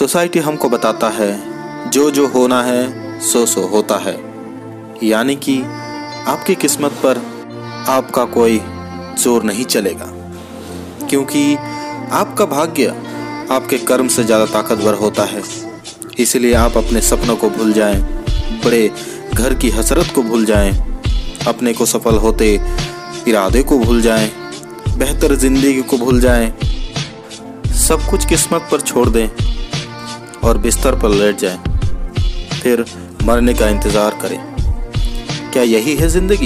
Society हमको बताता है जो जो होना है सो सो होता है। यानी कि आपकी किस्मत पर आपका कोई ज़ोर नहीं चलेगा। क्योंकि आपका भाग्य आपके कर्म से ज़्यादा ताकतवर होता है। इसलिए आप अपने सपनों को भूल जाएँ, बड़े घर की हसरत को भूल जाएँ, अपने को सफल होते इरादे को भूल जाएँ, बेहतर ज़िंदगी को भूल जाएँ, सब कुछ किस्मत पर छोड़ दें। और बिस्तर पर लेट जाएँ, फिर मरने का इंतज़ार करें। क्या यही है ज़िंदगी?